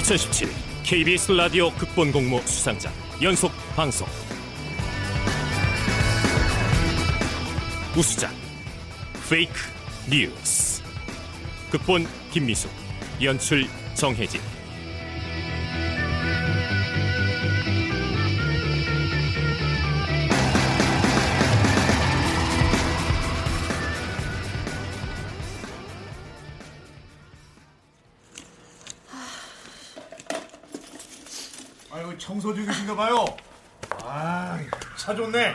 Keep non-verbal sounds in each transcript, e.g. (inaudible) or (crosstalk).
2017 KBS 라디오 극본 공모 수상작 연속 방송. 우수작 페이크 뉴스 극본 김미수 연출 정혜진 청소 중이신가 봐요. 아, 차 좋네.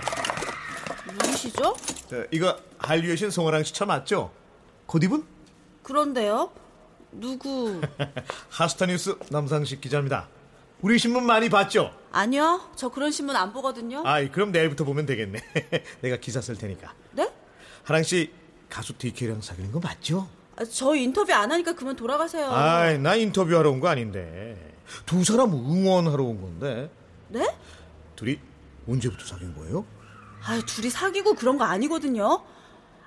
누구시죠? 네, 이거 한류의 신 송아랑 씨 차 맞죠? 곧 입은 그런데요? 누구? (laughs) 하스타뉴스 남상식 기자입니다. 우리 신문 많이 봤죠? 아니요, 저 그런 신문 안 보거든요. 아이 그럼 내일부터 보면 되겠네. (laughs) 내가 기사 쓸 테니까. 네? 하랑 씨 가수 DK랑 사귀는 거 맞죠? 아, 저 인터뷰 안 하니까 그만 돌아가세요. 아이 나 인터뷰하러 온 거 아닌데 두 사람 응원하러 온 건데 네? 둘이 언제부터 사귄 거예요? 아, 둘이 사귀고 그런 거 아니거든요.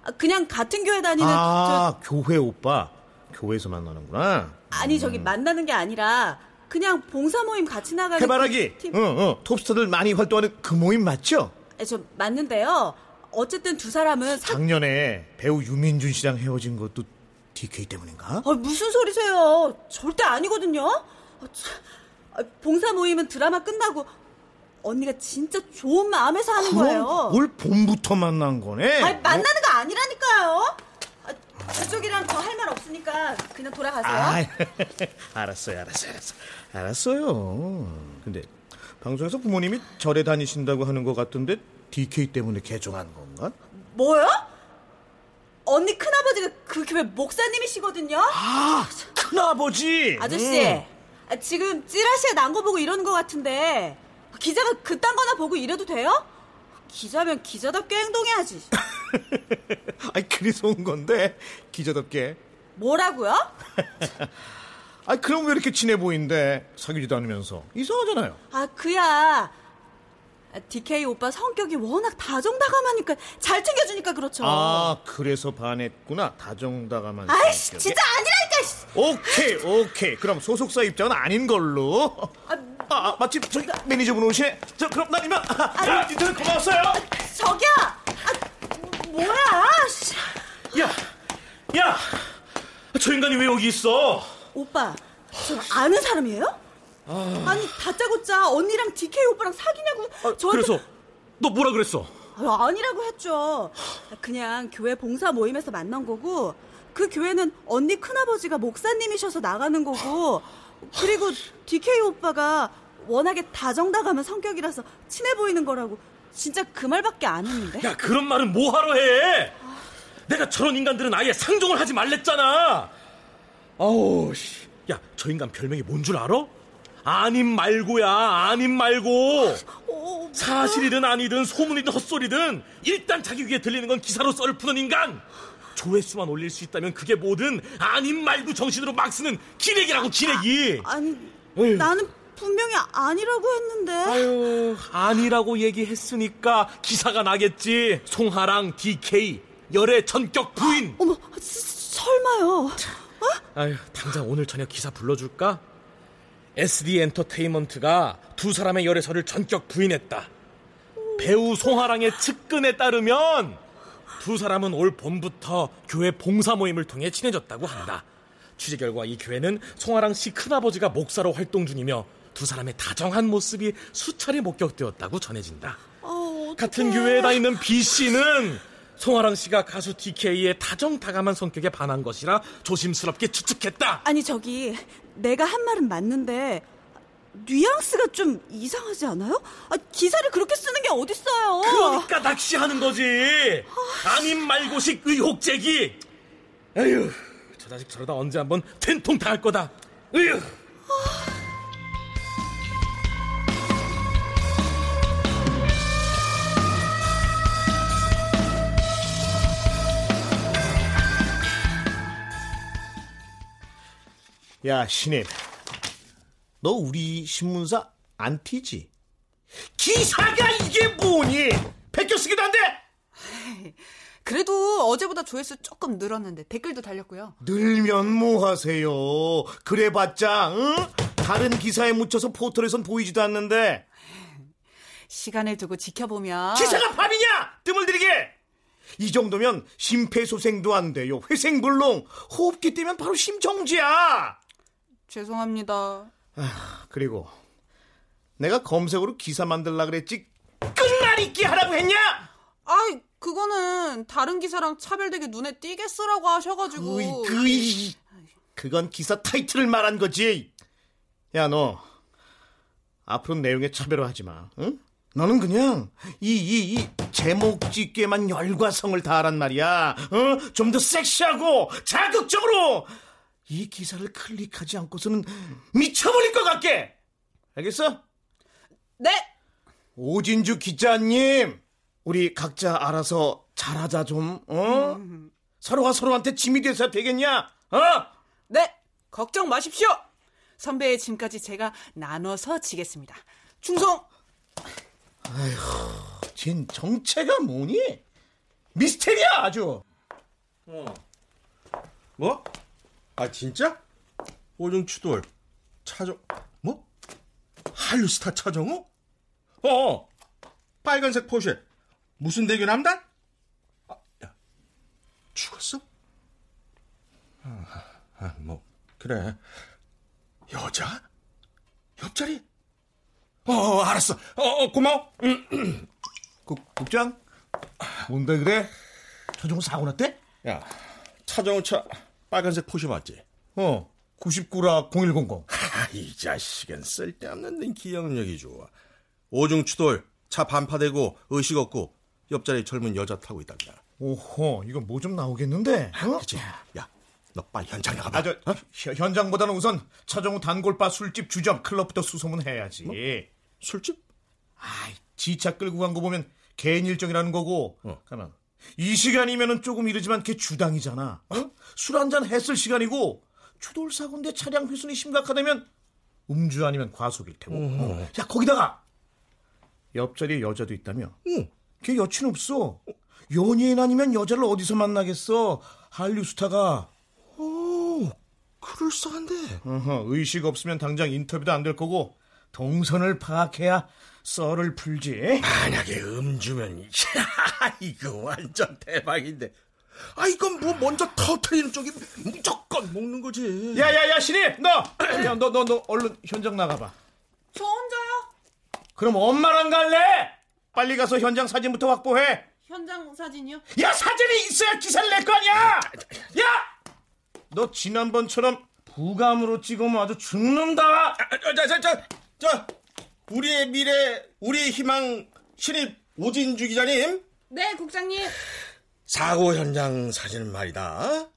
아, 그냥 같은 교회 다니는 아 교회 오빠 교회에서 만나는구나. 저 아니 저기 만나는 게 아니라 그냥 봉사 모임 같이 나가는 해바라기, 그 팀. 응, 응, 톱스타들 많이 활동하는 그 모임 맞죠? 아, 저 맞는데요. 어쨌든 두 사람은 사... 작년에 배우 유민준 씨랑 헤어진 것도 DK 때문인가? 아, 무슨 소리세요? 절대 아니거든요. 아, 참. 아, 봉사 모임은 드라마 끝나고 언니가 진짜 좋은 마음에서 하는 거예요. 올 봄부터 만난 거네. 아니, 만나는 거 아니라니까요. 아, 그쪽이랑 더 할 말 없으니까 그냥 돌아가세요. 아, (laughs) 알았어요, 알았어요, 알았어. 알았어요. 근데 방송에서 부모님이 절에 다니신다고 하는 것 같던데 DK 때문에 개종한 건가? 뭐요? 언니 큰아버지가 그 교회 목사님이시거든요. 아, 큰아버지. 아저씨, 음. 아, 지금 찌라시에 난 거 보고 이러는 것 같은데 기자가 그딴 거나 보고 이래도 돼요? 기자면 기자답게 행동해야지. 아이 그래서 온 건데 기자답게. 뭐라고요? (laughs) 아, 그럼 왜 이렇게 친해 보이는데 사귀지도 않으면서 이상하잖아요. 아, 그야. 아, DK 오빠 성격이 워낙 다정다감하니까 잘 챙겨주니까 그렇죠. 아, 그래서 반했구나. 다정다감한. 아이씨, 성격에. 진짜 아니라니까. 씨. 오케이, 오케이. 그럼 소속사 입장은 아닌 걸로. 아, 아, 아, 마침 저기 매니저분 오시네. 저 그럼 난 이만. 아, 인터뷰 고마웠어요. 저기요. 아, 뭐야? 씨. 야, 야, 저 인간이 왜 여기 있어? 오빠, 저 아는 사람이에요? 아 니 다짜고짜 언니랑 DK 오빠랑 사귀냐고 아, 저한테 그래서 너 뭐라 그랬어? 아, 아니라고 했죠. 그냥 교회 봉사 모임에서 만난 거고 그 교회는 언니 큰아버지가 목사님이셔서 나가는 거고 그리고 DK 오빠가 워낙에 다정다감한 성격이라서 친해 보이는 거라고 진짜 그 말밖에 안 했는데. 야, 그런 말은 뭐하러 해? 내가 저런 인간들은 아예 상종을 하지 말랬잖아. 아우, 씨. 야, 저 인간 별명이 뭔 줄 알아? 아님 말고야, 아님 말고. 어, 사실이든 아니든 소문이든 헛소리든 일단 자기 귀에 들리는 건 기사로 썰을 푸는 인간. 조회수만 올릴 수 있다면 그게 뭐든 아님 말고 정신으로 막 쓰는 기레기라고 기레기. 아니 에휴. 나는 분명히 아니라고 했는데. 아유, 아니라고 얘기했으니까 기사가 나겠지. 송하랑 DK 열애 전격 부인. 어머, 스- 설마요. 아유, 당장 오늘 저녁 기사 불러줄까? SD 엔터테인먼트가 두 사람의 열애설을 전격 부인했다. 배우 송하랑의 측근에 따르면 두 사람은 올 봄부터 교회 봉사 모임을 통해 친해졌다고 한다. 취재 결과 이 교회는 송하랑 씨 큰아버지가 목사로 활동 중이며 두 사람의 다정한 모습이 수차례 목격되었다고 전해진다. 어, 같은. 교회에 다니는 B 씨는 송하랑 씨가 가수 DK의 다정다감한 성격에 반한 것이라 조심스럽게 추측했다. 아니 저기 내가 한 말은 맞는데 뉘앙스가 좀 이상하지 않아요? 아, 기사를 그렇게 쓰는 게 어딨어요? 그러니까 낚시하는 거지. 아님 말고식 의혹 제기. 에휴, 저 자식 저러다 언제 한번 된통 당할 거다. 에휴. 야, 신입. 너 우리 신문사 안티지? 기사가 이게 뭐니? 베껴 쓰기도 안 돼! 그래도 어제보다 조회수 조금 늘었는데 댓글도 달렸고요. 늘면 뭐 하세요? 그래봤자, 응? 다른 기사에 묻혀서 포털에선 보이지도 않는데 시간을 두고 지켜보면 기사가 밤이냐? 뜸을 들이게! 이 정도면 심폐소생도 안 돼요. 회생불능. 호흡기 뛰면 바로 심정지야. 죄송합니다. 그리고 내가 검색으로 기사 만들라 그랬지 끝말잇기 하라고 했냐? 아이, 그거는 다른 기사랑 차별되게 눈에 띄게 쓰라고 하셔가지고. 으이, 그이. 그건 기사 타이틀을 말한 거지. 야, 너 앞으로 내용에 차별화하지 마. 응? 너는 그냥 이 이 이 제목 짓기에만 열과 성을 다하란 말이야. 어? 좀 더 섹시하고 자극적으로 이 기사를 클릭하지 않고서는 미쳐버릴 것 같게. 알겠어? 네! 오진주 기자님, 우리 각자 알아서 잘하자 좀. 어? 서로가 서로한테 짐이 돼서 되겠냐? 어? 네! 걱정 마십시오! 선배의 짐까지 제가 나눠서 지겠습니다. 충성! 진 정체가 뭐니? 미스테리야 아주. 뭐? 아 진짜? 오중 추돌 차정 뭐? 한류스타 차정우? 어, 어 빨간색 포쉐 무슨 대교 남단? 아, 야, 죽었어? 아, 아, 뭐 그래 여자? 옆자리? 어, 어 알았어 어, 어 고마워 응. 국, 국장? 뭔데 그래? 차정우 사고 났대? 야 차정우 차 빨간색 포쉐 맞지? 어. 99라 0100. 아, 이 자식은 쓸데없는 기억력이 좋아. 오중 추돌, 차 반파되고 의식 없고 옆자리 젊은 여자 타고 있단다. 오호, 이거 뭐 좀 나오겠는데? 어? 그치? 야, 너 빨리 현장 나가봐. 아, 저, 현- 현장보다는 우선 차정우 단골바 술집 주점 클럽부터 수소문해야지. 술집? 아이, 지차 끌고 간 거 보면 개인 일정이라는 거고. 어. 가만. 이 시간이면은 조금 이르지만 걔 주당이잖아. 어? 술 한 잔 했을 시간이고 추돌 사고인데 차량 훼손이 심각하다면 음주 아니면 과속일 테고. 어. 야 거기다가 옆자리에 여자도 있다며. 응. 걔 여친 없어. 연예인 아니면 여자를 어디서 만나겠어? 한류 스타가. 오, 그럴싸한데. 어허, 의식 없으면 당장 인터뷰도 안 될 거고 동선을 파악해야 썰을 풀지. 만약에 음주면, 야, 이거 완전 대박인데. 아, 이건 뭐 먼저 터트리는 쪽이 무조건 먹는 거지. 야야야 신입 너! (clears throat) 야 너 너 너 얼른 현장 나가봐 저 혼자요? 그럼 엄마랑 갈래? 빨리 가서 현장 사진부터 확보해 현장 사진이요? 야 사진이 있어야 기사를 낼 거 아니야 야! 너 지난번처럼 부감으로 찍으면 아주 죽는다 아, 자, 자, 자, 자, 우리의 미래, 우리의 희망, 신입 오진주 기자님. 네, 국장님. 사고 현장 사진 은 말이다.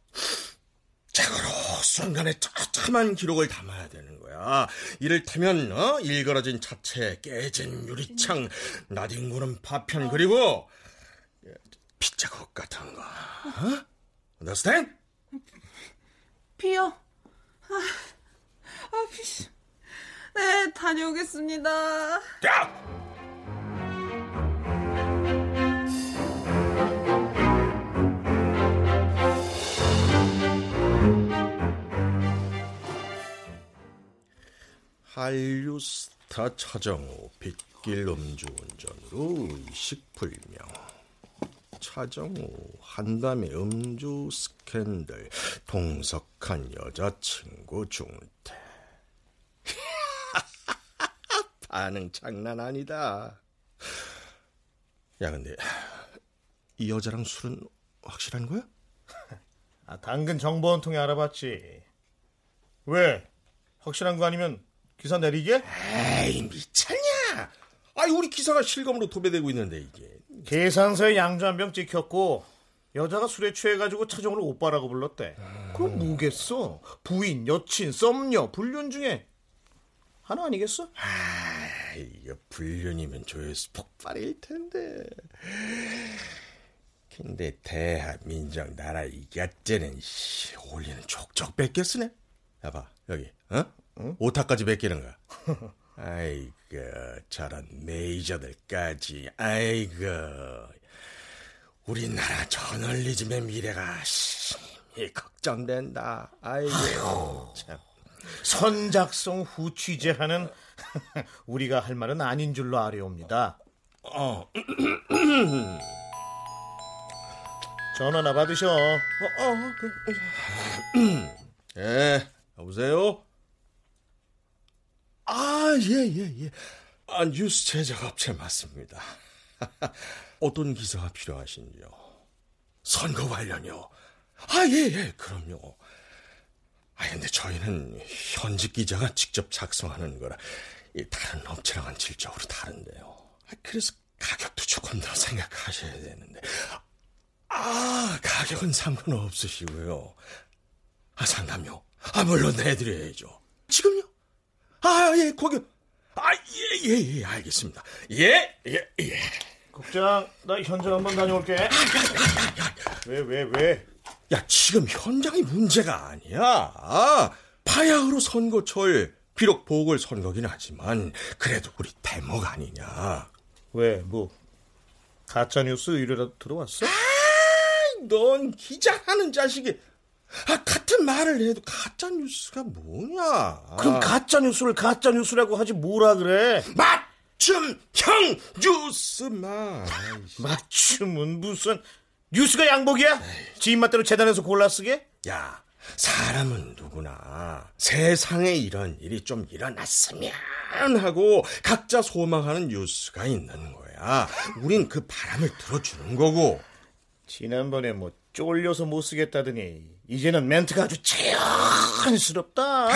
자고로 순간의 처참한 기록을 담아야 되는 거야. 이를테면 어? 일그러진 차체, 깨진 유리창, 나뒹구는 파편 그리고 핏자국 같은 거. 어? understand? 피요. 아, 아, 피. 네, 다녀오겠습니다. 야! 한류스타 차정우 빗길 음주운전으로 의식불명 차정우 한담의 음주 스캔들 동석한 여자친구 중퇴 반응 장난 아니다 야 근데 이 여자랑 술은 확실한 거야? (laughs) 아, 당근 정보 원 통해 알아봤지 왜? 확실한 거 아니면 기사 내리게? 에이 미쳤냐 아니 우리 기사가 실검으로 도배되고 있는데 이게 계산서에 양주 한 병 찍혔고 여자가 술에 취해가지고 차정을 오빠라고 불렀대 그럼 뭐겠어? 부인, 여친, 썸녀, 불륜 중에 하나 아니겠어? 아, 이거 불륜이면 조회수 폭발일 텐데. 근데 대한민족 나라 이겼제는 씨, 올리는 족족 뺏겼으네. 야봐 여기 어? 오타까지 뺏기는 거야. 아이고 저런 메이저들까지 아이고 우리나라 저널리즘의 미래가 심히 걱정된다. 아이고 참. 선작성 후 취재하는 (laughs) 우리가 할 말은 아닌 줄로 아뢰옵니다. 어, (clears throat) 전화나 받으셔. 어, 그래. (clears throat) 예, 여보세요? 아, 예, 예, 예. 아, 뉴스 제작 업체 맞습니다. (laughs) 어떤 기사가 필요하신지요? 선거 관련요? 아, 예, 예, 그럼요. 아, 근데 저희는 현직 기자가 직접 작성하는 거라 이 다른 업체랑은 질적으로 다른데요. 아, 그래서 가격도 조금 더 생각하셔야 되는데. 아, 가격은 상관없으시고요. 아, 상담요? 아, 물론 내드려야죠. 지금요? 아, 예, 거기. 아, 예, 예, 예, 알겠습니다. 예, 예, 예. 국장, 나 현장 한번 다녀올게. 왜, 왜, 왜? 야, 지금 현장이 문제가 아니야. 파야흐로 선거철, 비록 보궐 선거긴 하지만, 그래도 우리 대목 아니냐. 왜, 뭐, 가짜뉴스 의뢰라도 들어왔어? 넌 기자하는 자식이, 아, 같은 말을 해도 가짜뉴스가 뭐냐. 그럼 가짜뉴스를 가짜뉴스라고 하지 뭐라 그래? 맞춤형 뉴스만. (laughs) 맞춤은 무슨 뉴스가 양복이야? 지인 맛대로 재단에서 골라 쓰게? 야, 사람은 누구나 세상에 이런 일이 좀 일어났으면 하고 각자 소망하는 뉴스가 있는 거야. 우린 그 바람을 들어주는 거고. 지난번에 뭐 쫄려서 못 쓰겠다더니 이제는 멘트가 아주 자연스럽다.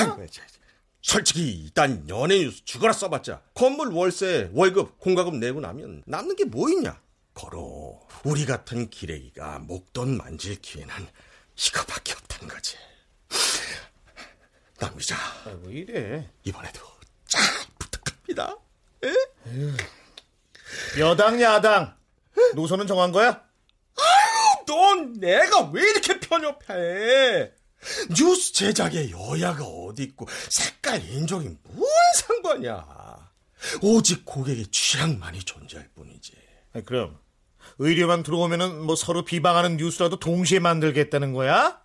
솔직히 일단 연예 뉴스 죽어라 써봤자 건물 월세 월급 공과금 내고 나면 남는 게 뭐 있냐? 거로 우리 같은 기레기가 목돈 만질 기회는 이거밖에 없다는 거지. 남 기자 아이고 이래. 이번에도 잘 부탁합니다. 여당 야당 노선은 정한 거야? 넌 내가 왜 이렇게 편협해? 뉴스 제작에 여야가 어디 있고 색깔 인종이 뭔 상관이야? 오직 고객의 취향만이 존재할 뿐이지. 아니, 그럼 의료만 들어오면은 뭐 서로 비방하는 뉴스라도 동시에 만들겠다는 거야?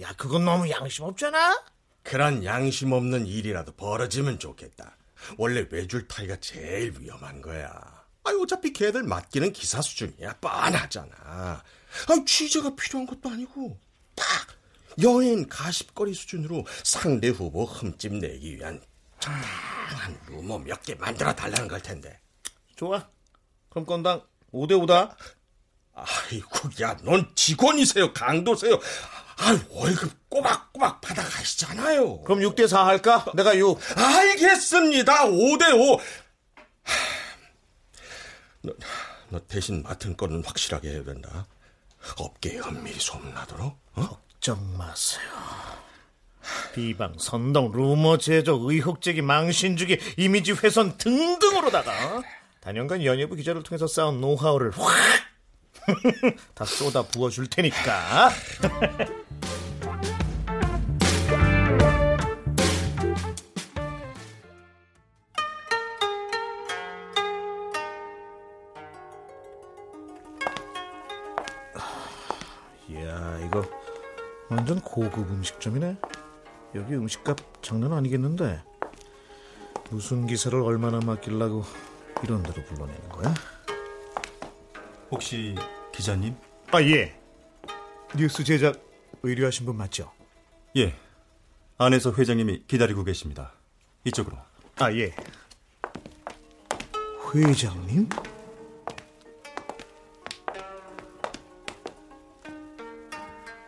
야 그건 너무 양심 없잖아. 그런 양심 없는 일이라도 벌어지면 좋겠다. 원래 외줄 타기가 제일 위험한 거야. 아니 어차피 걔들 맡기는 기사 수준이야 뻔하잖아. 아 취재가 필요한 것도 아니고 딱 여인 가십거리 수준으로 상대 후보 흠집 내기 위한 적당한 루머 몇 개 만들어 달라는 걸 텐데. 좋아. 그럼 건당 5대 5다. 아이고 야 넌 직원이세요 강도세요. 아 월급 꼬박꼬박 받아가시잖아요. 그럼 6대 4 할까? 내가 6. 알겠습니다. 5대5. 너, 너 대신 맡은 건은 확실하게 해야 된다. 업계에 은밀히 소문나도록. 어? 걱정 마세요. 비방, 선동, 루머 제조, 의혹 제기, 망신 주기, 이미지 훼손 등등으로다가 단연간 연예부 기자를 통해서 쌓은 노하우를 확 (laughs) 다 쏟아 부어줄 테니까. (laughs) 이야, 이거 완전 고급 음식점이네. 여기 음식값 장난 아니겠는데. 무슨 기사를 얼마나 맡기려고 이런 데로 불러내는 거야? 혹시 기자님? 아, 예. 뉴스 제작 의뢰하신 분 맞죠? 예. 안에서 회장님이 기다리고 계십니다. 이쪽으로. 아, 예. 회장님?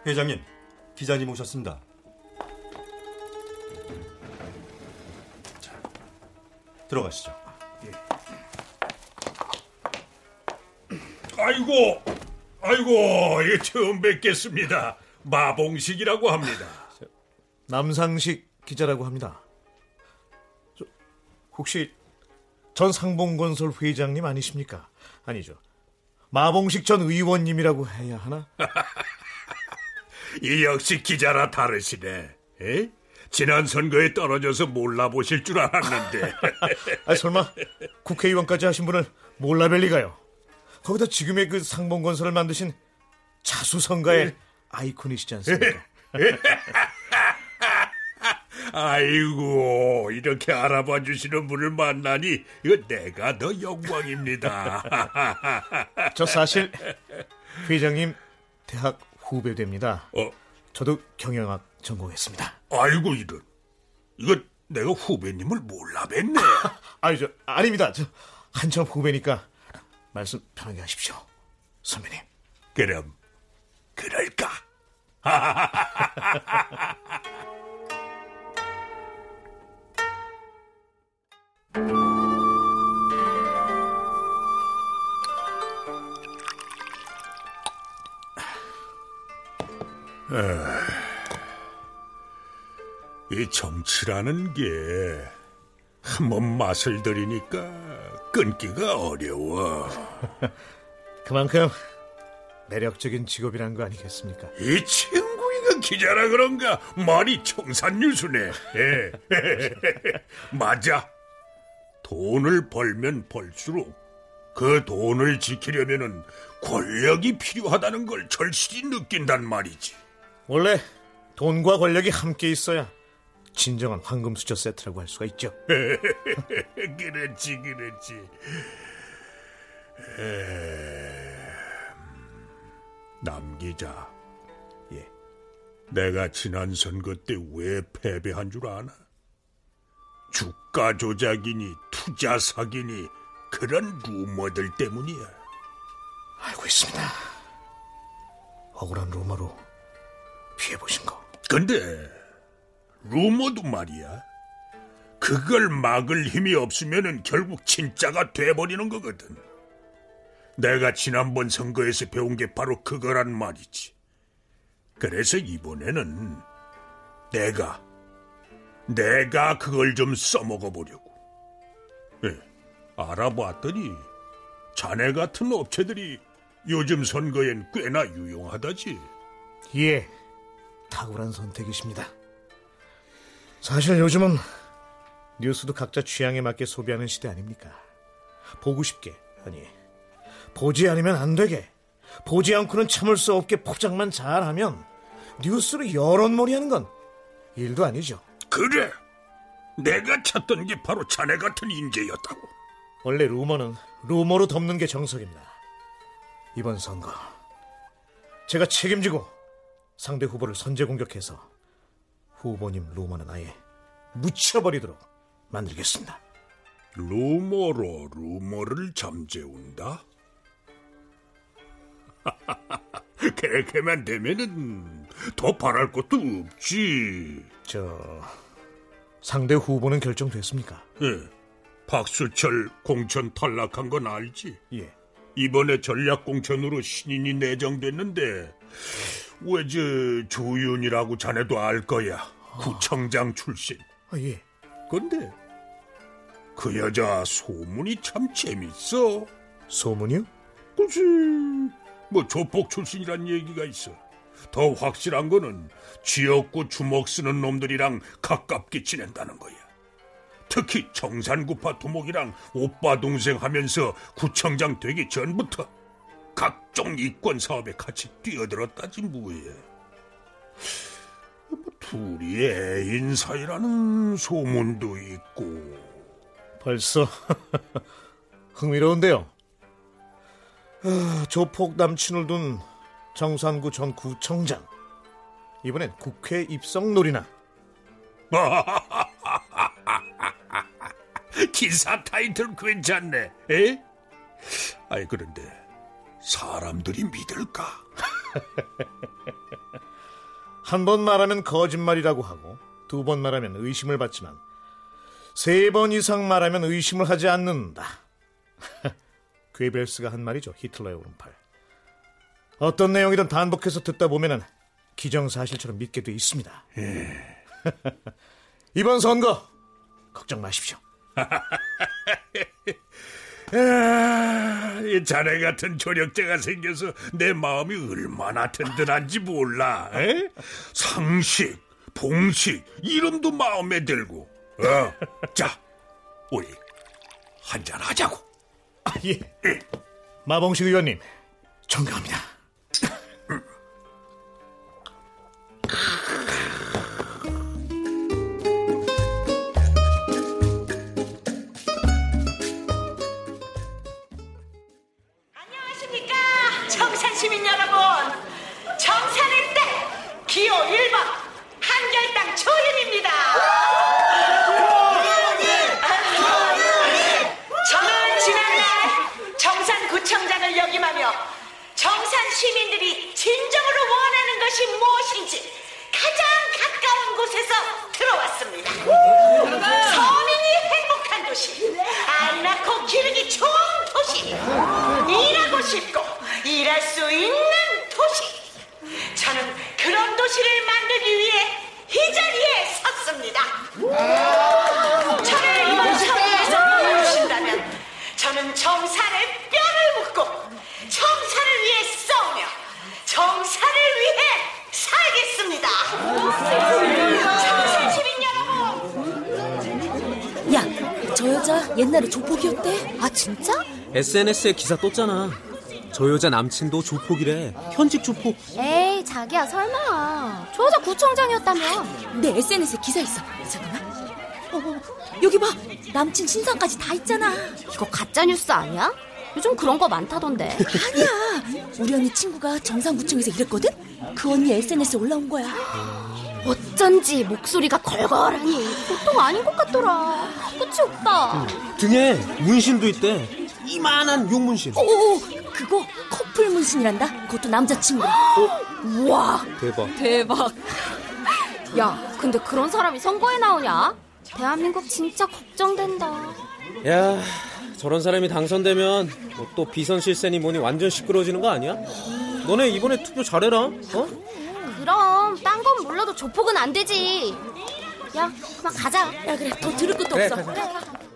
회장님, 기자님 오셨습니다. 자, 들어가시죠. 아이고, 아이고, 예, 처음 뵙겠습니다. 마봉식이라고 합니다. 남상식 기자라고 합니다. 저, 혹시 전 상봉건설 회장님 아니십니까? 아니죠. 마봉식 전 의원님이라고 해야 하나? (laughs) 이 역시 기자라 다르시네. 에? 지난 선거에 떨어져서 몰라보실 줄 알았는데. (laughs) 아, 설마 국회의원까지 하신 분을 몰라뵐 리가요. 거기다 지금의 그 상봉건설을 만드신 자수성가의 아이콘이시지 않습니까? (laughs) 아이고 이렇게 알아봐 주시는 분을 만나니 이거 내가 더 영광입니다. (laughs) 저 사실 회장님 대학 후배 됩니다. 어, 저도 경영학 전공했습니다. 아이고 이런 이거 내가 후배님을 몰라 뵀네. 아니 저 아닙니다. 저 한참 후배니까 말씀 편하게 하십시오. 선배님. 그럼 그럴까? (laughs) 이 정치라는 게 한 번 맛을 들이니까 끊기가 어려워. (laughs) 그만큼 매력적인 직업이란 거 아니겠습니까? 이 친구이가 기자라 그런가 말이 청산유수네. 예. (laughs) 맞아. 돈을 벌면 벌수록 그 돈을 지키려면은 권력이 필요하다는 걸 절실히 느낀단 말이지. 원래 돈과 권력이 함께 있어야 진정한 황금 수저 세트라고 할 수가 있죠. (laughs) 그렇지, 그렇지. 에... 남 기자. 예. 내가 지난 선거 때 왜 패배한 줄 아나? 주가 조작이니 투자 사기니 그런 루머들 때문이야. 알고 있습니다. 억울한 루머로 피해 보신 거. 근데 루머도 말이야. 그걸 막을 힘이 없으면은 결국 진짜가 돼버리는 거거든. 내가 지난번 선거에서 배운 게 바로 그거란 말이지. 그래서 이번에는 내가 내가 그걸 좀 써먹어 보려고. 예, 알아봤더니 자네 같은 업체들이 요즘 선거엔 꽤나 유용하다지. 예, 탁월한 선택이십니다. 사실 요즘은 뉴스도 각자 취향에 맞게 소비하는 시대 아닙니까? 보고 싶게, 아니, 보지 않으면 안 되게, 보지 않고는 참을 수 없게 포장만 잘하면 뉴스로 여론몰이 하는 건 일도 아니죠. 그래. 내가 찾던 게 바로 자네 같은 인재였다고. 원래 루머는 루머로 덮는 게 정석입니다. 이번 선거 제가 책임지고 상대 후보를 선제 공격해서 후보님 루머는 아예 묻혀버리도록 만들겠습니다. 루머로 루머를 잠재운다? (laughs) 그렇게만 되면은 더 바랄 것도 없지. 저 상대 후보는 결정됐습니까? 예, 박수철 공천 탈락한 건 알지? 예. 이번에 전략 공천으로 신인이 내정됐는데 왜저 조윤이라고 자네도 알 거야. 구청장 출신. 아, 예. 근데 그 여자 소문이 참 재밌어. 소문이요? 글쎄, 뭐 조폭 출신이란 얘기가 있어. 더 확실한 거는 지역구 주먹 쓰는 놈들이랑 가깝게 지낸다는 거야. 특히 정산구파 두목이랑 오빠 동생 하면서 구청장 되기 전부터 각종 이권 사업에 같이 뛰어들었다지 뭐해. 뭐 둘이 애인 사이라는 소문도 있고. 벌써 (laughs) 흥미로운데요. 아, 조폭 남친을 둔 정산구 전 구청장. 이번엔 국회 입성 놀이나. (laughs) 기사 타이틀 괜찮네. 에? 아이 그런데 사람들이 믿을까? (laughs) 한 번 말하면 거짓말이라고 하고 두 번 말하면 의심을 받지만 세 번 이상 말하면 의심을 하지 않는다. (laughs) 괴벨스가 한 말이죠. 히틀러의 오른팔. 어떤 내용이든 반복해서 듣다 보면은 기정사실처럼 믿게 돼 있습니다. (laughs) 이번 선거 걱정 마십시오. 아, 이 자네 같은 조력자가 생겨서 내 마음이 얼마나 든든한지 몰라. 에? 상식, 봉식, 이름도 마음에 들고. 어, 자, 우리 한잔 하자고. 아, 예. 마봉식 의원님, 존경합니다. 여러분, 정산의 때 기호 1번 한결당 조윤입니다. 저는 지난날 정산구청장을 역임하며 정산 시민들이 진정으로 원하는 것이 무엇인지 가장 가까운 곳에서 들어왔습니다. 서민이 행복한 도시, 안 낳고 기르기 좋은 도시, 일하고 싶고 일할 수 있는 도시. 저는 그런 도시를 만들기 위해 이 자리에 섰습니다. 저를 이번 선거에서 뽑아주신다면 저는 정산의 뼈를 묻고 정산을 위해 싸우며 정산을 위해 살겠습니다. 정산 시민 여러분! 야, 저 여자 옛날에 조폭이었대? 아, 진짜? SNS에 기사 떴잖아. 저 여자 남친도 조폭이래. 현직 조폭. 에이, 자기야, 설마. 저 여자 구청장이었다며. 내 SNS에 기사 있어. 잠깐만. 어, 어, 여기 봐. 남친 신상까지 다 있잖아. 이거 가짜뉴스 아니야? 요즘 그런 거 많다던데. 아니야. 우리 언니 친구가 정상구청에서 일했거든? 그 언니 SNS에 올라온 거야. 어쩐지 목소리가 걸걸하니 보통 아닌 것 같더라. 그치, 오빠? 등에 문신도 있대. 이만한 용문신. 오, 그거 커플 문신이란다. 그것도 남자친구. 우와, 대박. 대박. 야, 근데 그런 사람이 선거에 나오냐? 대한민국 진짜 걱정된다. 야, 저런 사람이 당선되면 뭐 또 비선 실세니 뭐니 완전 시끄러워지는 거 아니야? 너네 이번에 투표 잘해라. 어? 그럼 딴 건 몰라도 조폭은 안 되지. 야, 그만 가자. 야, 그래. 더 들을 것도 그래, 없어. 가자. 그래,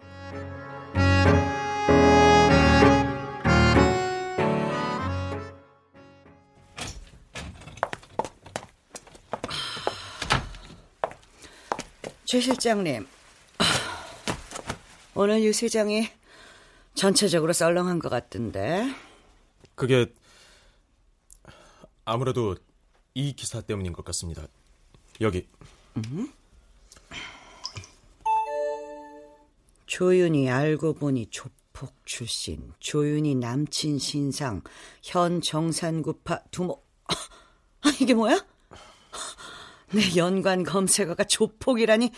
최 실장님, 오늘 유 시장이 전체적으로 썰렁한 것 같던데. 그게 아무래도 이 기사 때문인 것 같습니다. 여기 조윤이 알고 보니 조폭 출신, 조윤이 남친 신상, 현 정산구파 두목. 아, 이게 뭐야? 내 연관 검색어가 조폭이라니.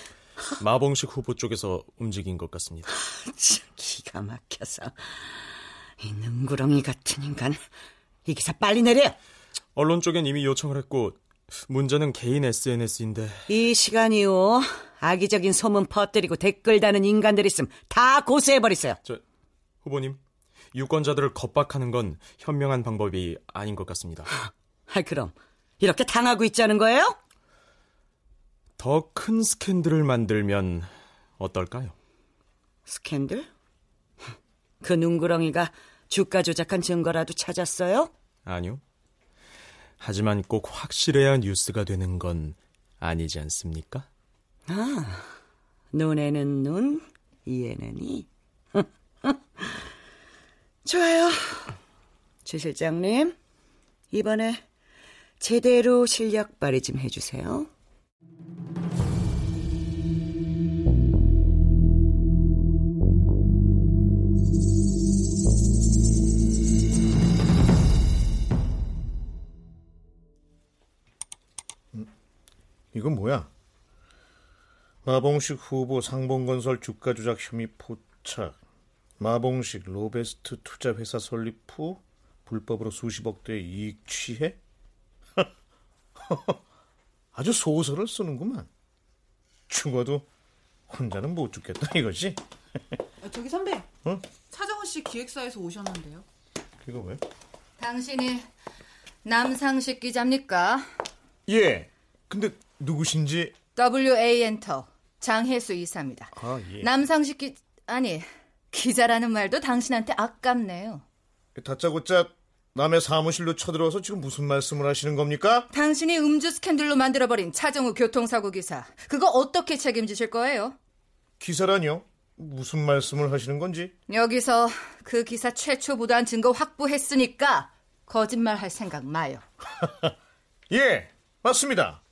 마봉식 후보 쪽에서 움직인 것 같습니다. 참 기가 막혀서. 이 능구렁이 같은 인간. 이 기사 빨리 내려! 언론 쪽엔 이미 요청을 했고 문제는 개인 SNS인데. 이 시간 이후 악의적인 소문 퍼뜨리고 댓글 다는 인간들 있음 다 고소해버리세요. 저 후보님 유권자들을 겁박하는 건 현명한 방법이 아닌 것 같습니다. 아 그럼 이렇게 당하고 있자는 거예요? 더 큰 스캔들을 만들면 어떨까요? 스캔들? 그 눈구렁이가 주가 조작한 증거라도 찾았어요? 아니요. 하지만 꼭 확실해야 뉴스가 되는 건 아니지 않습니까? 아, 눈에는 눈, 이에는 이. (laughs) 좋아요. 최 실장님, 이번에 제대로 실력 발휘 좀 해주세요. 이건 뭐야? 마봉식 후보 상봉건설 주가 조작 혐의 포착. 마봉식 로베스트 투자 회사 설립 후 불법으로 수십억 대의 이익 취해? (laughs) 아주 소설을 쓰는구만. 죽어도 혼자는 못 죽겠다 이거지? 아, 저기 선배. 어? 차정원 씨 기획사에서 오셨는데요. 이거 왜? 당신이 남상식 기자입니까? 예. 근데 누구신지 WA 엔터 장혜수 이사입니다. 아 예. 남상식 기 아니 기자라는 말도 당신한테 아깝네요. 다짜고짜 남의 사무실로 쳐들어와서 지금 무슨 말씀을 하시는 겁니까? 당신이 음주 스캔들로 만들어버린 차정우 교통사고 기사 그거 어떻게 책임지실 거예요? 기사라뇨? 무슨 말씀을 하시는 건지? 여기서 그 기사 최초 보도한 증거 확보했으니까 거짓말 할 생각 마요. (laughs) 예, 맞습니다.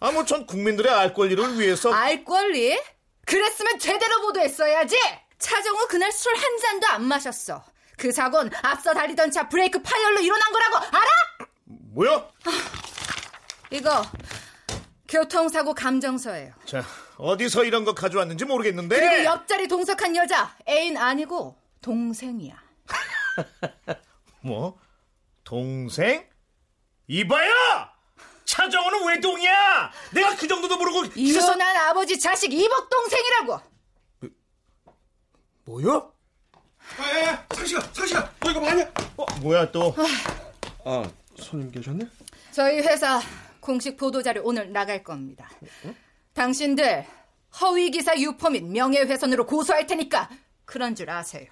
아, 뭐, 전 국민들의 알 권리를 위해서. 알 권리? 그랬으면 제대로 보도했어야지! 차정우 그날 술 한 잔도 안 마셨어. 그 사고는 앞서 달리던 차 브레이크 파열로 일어난 거라고 알아? 뭐야? 이거 교통사고 감정서예요. 자, 어디서 이런 거 가져왔는지 모르겠는데. 그리고 옆자리 동석한 여자 애인 아니고 동생이야. (laughs) 뭐? 동생? 이봐야! 차정호는 왜 동이야? 내가 그 정도도 모르고 기사 써- 이혼한 아버지 자식 이복 동생이라고. 뭐야? 에, 상식아, 상식아, 너 이거 뭐하냐? 어, 뭐야 또? 아, 손님 계셨네? 저희 회사 공식 보도자료 오늘 나갈 겁니다. 당신들 허위 기사 유포 및 명예훼손으로 고소할 테니까 그런 줄 아세요.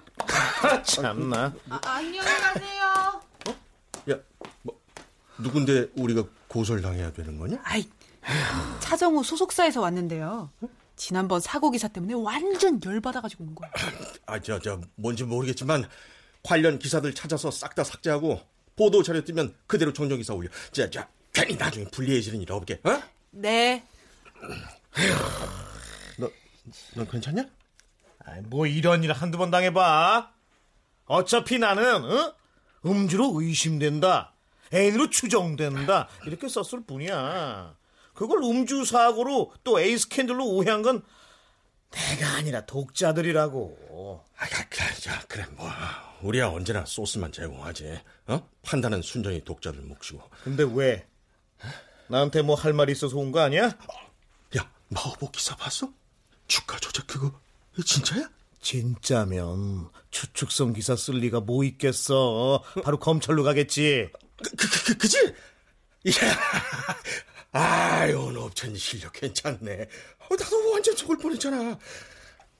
아, 참나. 아, 안녕히 가세요. 야, 뭐 누군데 우리가 고소를 당해야 되는 거냐? 아이, 차정우 소속사에서 왔는데요. 지난번 사고 기사 때문에 완전 열받아가지고 온 거야. 아, 저, 저, 뭔지 모르겠지만 관련 기사들 찾아서 싹 다 삭제하고 보도 자료 뜨면 그대로 정정 기사 올려. 자, 자, 괜히 나중에 불리해지는 일 없게. 어? 네. 너, 넌 괜찮냐? 아이, 뭐 이런 일 한두 번 당해봐. 어차피 나는 어? 음주로 의심된다. 애인으로 추정된다. 이렇게 썼을 뿐이야. 그걸 음주 사고로 또 에이 스캔들로 오해한 건 내가 아니라 독자들이라고. 아, 자, 그래, 뭐. 우리야 언제나 소스만 제공하지. 어? 판단은 순전히 독자들 몫이고. 근데 왜? 나한테 뭐 할 말이 있어서 온 거 아니야? 야, 마호보 기사 봤어? 주가 조작 그거 진짜야? 진짜면 추측성 기사 쓸 리가 뭐 있겠어. 바로 검찰로 가겠지. 그, 그, 그, 그지? 이야, (laughs) 아유, 너 업체님 실력 괜찮네. 어, 나도 완전 속을 뻔했잖아.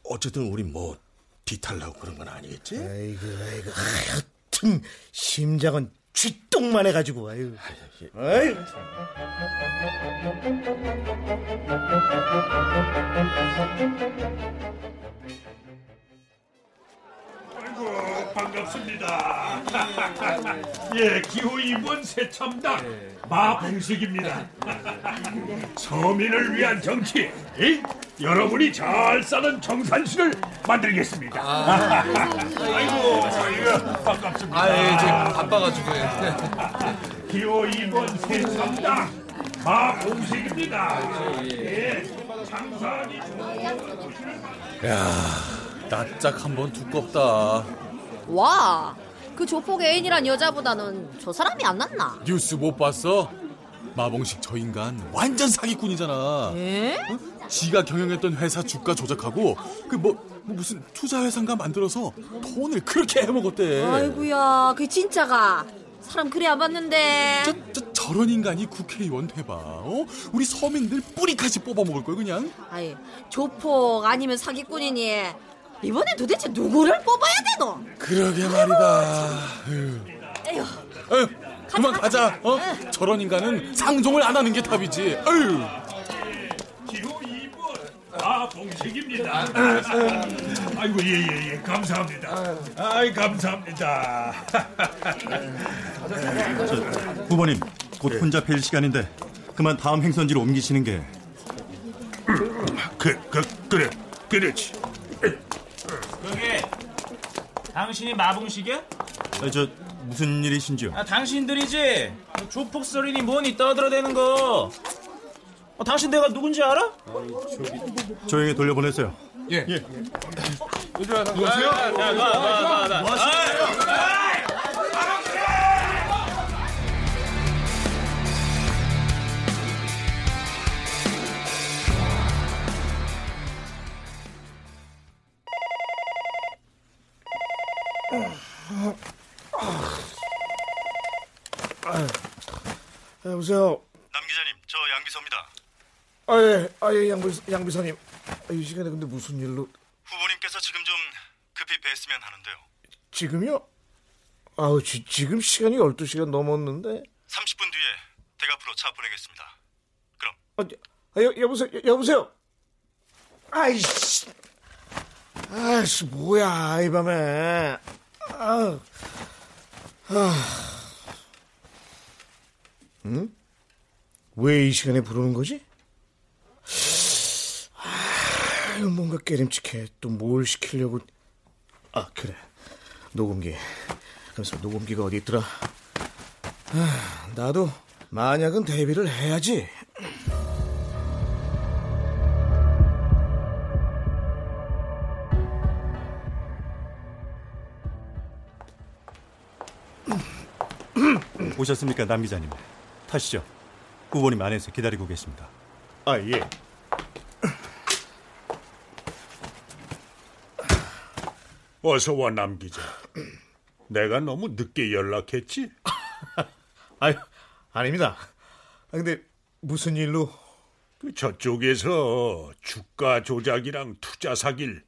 어쨌든 우리 뭐 뒤탈라고 그런 건 아니겠지? 아이고, 아이고, 하여튼 심장은 쥐똥만 해가지고, 아유. 아유. 아 이고 반갑습니다. (laughs) 예, 기호 2번 새참당 마봉식입니다. 서민을 위한 정치, 에? 여러분이 잘 사는 정산시를 만들겠습니다. (laughs) 아이고, 아이고 반갑습니다. 아, 예, 제가 바빠가지고. (laughs) 기호 2번 새참당 마봉식입니다. 예, 장사하기 야, 낯짝 한번 두껍다. 와, 그 조폭 애인이란 여자보다는 저 사람이 안 낫나? 뉴스 못 봤어? 마봉식 저 인간 완전 사기꾼이잖아. 에? 어? 지가 경영했던 회사 주가 조작하고 그뭐 무슨 투자 회사인가 만들어서 돈을 그렇게 해먹었대. 아이고야, 그 진짜가 사람 그래 안 봤는데. 저, 저런 인간이 국회의원 돼봐. 어? 우리 서민들 뿌리까지 뽑아먹을 걸 그냥. 아이, 조폭 아니면 사기꾼이니 이번에 도대체 누구를 뽑아야 되노? 그러게 말이다. 에휴. 에휴, 에휴, 그만 가자. 어? 저런 인간은 상종을 안 하는 게 답이지. 에휴. 기호 2번 마봉식입니다. 아이고 예예예 예, 감사합니다. 아이 감사합니다. 후보님, 곧 혼자 뵐 시간인데 그만 다음 행선지로 옮기시는 게 그, 그, 그래, 그렇지. 당신이 마봉식이야? 아, 저 무슨 일이신지요? 아 당신들이지 조폭 소리니 뭐니 떠들어대는 거 어, 당신 내가 누군지 알아? 조용히 돌려보내세요. 예. 예. 누구세요? 야, 나, 나, 나, 나. 뭐 하시는 여보세요. 남 기자님, 저 양비서입니다. 아, 예, 아, 예, 양비, 양비사님. 아, 이 시간에 근데 무슨 일로. 후보님께서 지금 좀 급히 뵀으면 하는데요. 지금요? 아우, 지, 지금 시간이 12시간 넘었는데. 30분 뒤에 댁 앞으로 차 보내겠습니다. 그럼. 아, 여, 여보세요, 여, 여보세요? 아이씨. 아이씨, 뭐야, 이 밤에. 아, 아. 응? 왜 이 시간에 부르는 거지? 아, 뭔가 깨림칙해. 또 뭘 시키려고. 아, 그래. 녹음기. 그래서 녹음기가 어디 있더라? 아, 나도 만약은 데뷔를 해야지. 오셨습니까, 남 기자님? 타시죠. 후보님 안에서 기다리고 계십니다. 아, 예. 어서 와, 남 기자. 내가 너무 늦게 연락했지? (laughs) 아유, 아닙니다. 아, 근데 무슨 일로? 그 저쪽에서 주가 조작이랑 투자 사기를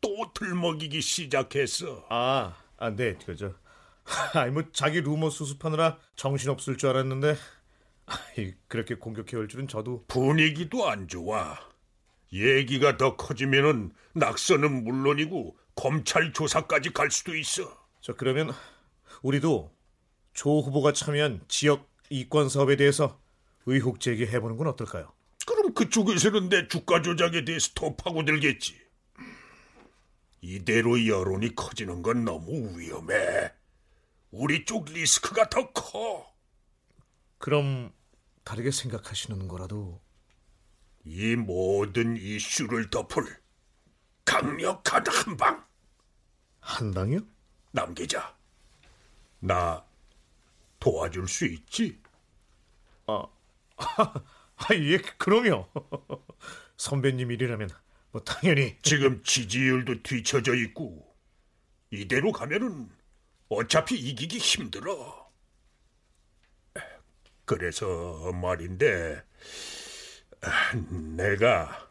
또 들먹이기 시작했어. 아, 아, 네, 그죠. (laughs) 아니 뭐 자기 루머 수습하느라 정신 없을 줄 알았는데 아이, 그렇게 공격해 올 줄은 저도 분위기도 안 좋아. 얘기가 더 커지면은 낙서는 물론이고 검찰 조사까지 갈 수도 있어. 저 그러면 우리도 조 후보가 참여한 지역 이권 사업에 대해서 의혹 제기해 보는 건 어떨까요? 그럼 그쪽에서는 내 주가 조작에 대해서 더 파고들겠지. 이대로 여론이 커지는 건 너무 위험해. 우리 쪽 리스크가 더 커. 그럼 다르게 생각하시는 거라도 이 모든 이슈를 덮을 강력한 한방. 한방이요? 남 기자, 나 도와줄 수 있지? 아, (laughs) 아 예, 그럼요. (laughs) 선배님 일이라면 뭐 당연히. 지금 지지율도 뒤처져 있고 이대로 가면은 어차피 이기기 힘들어. 그래서 말인데 내가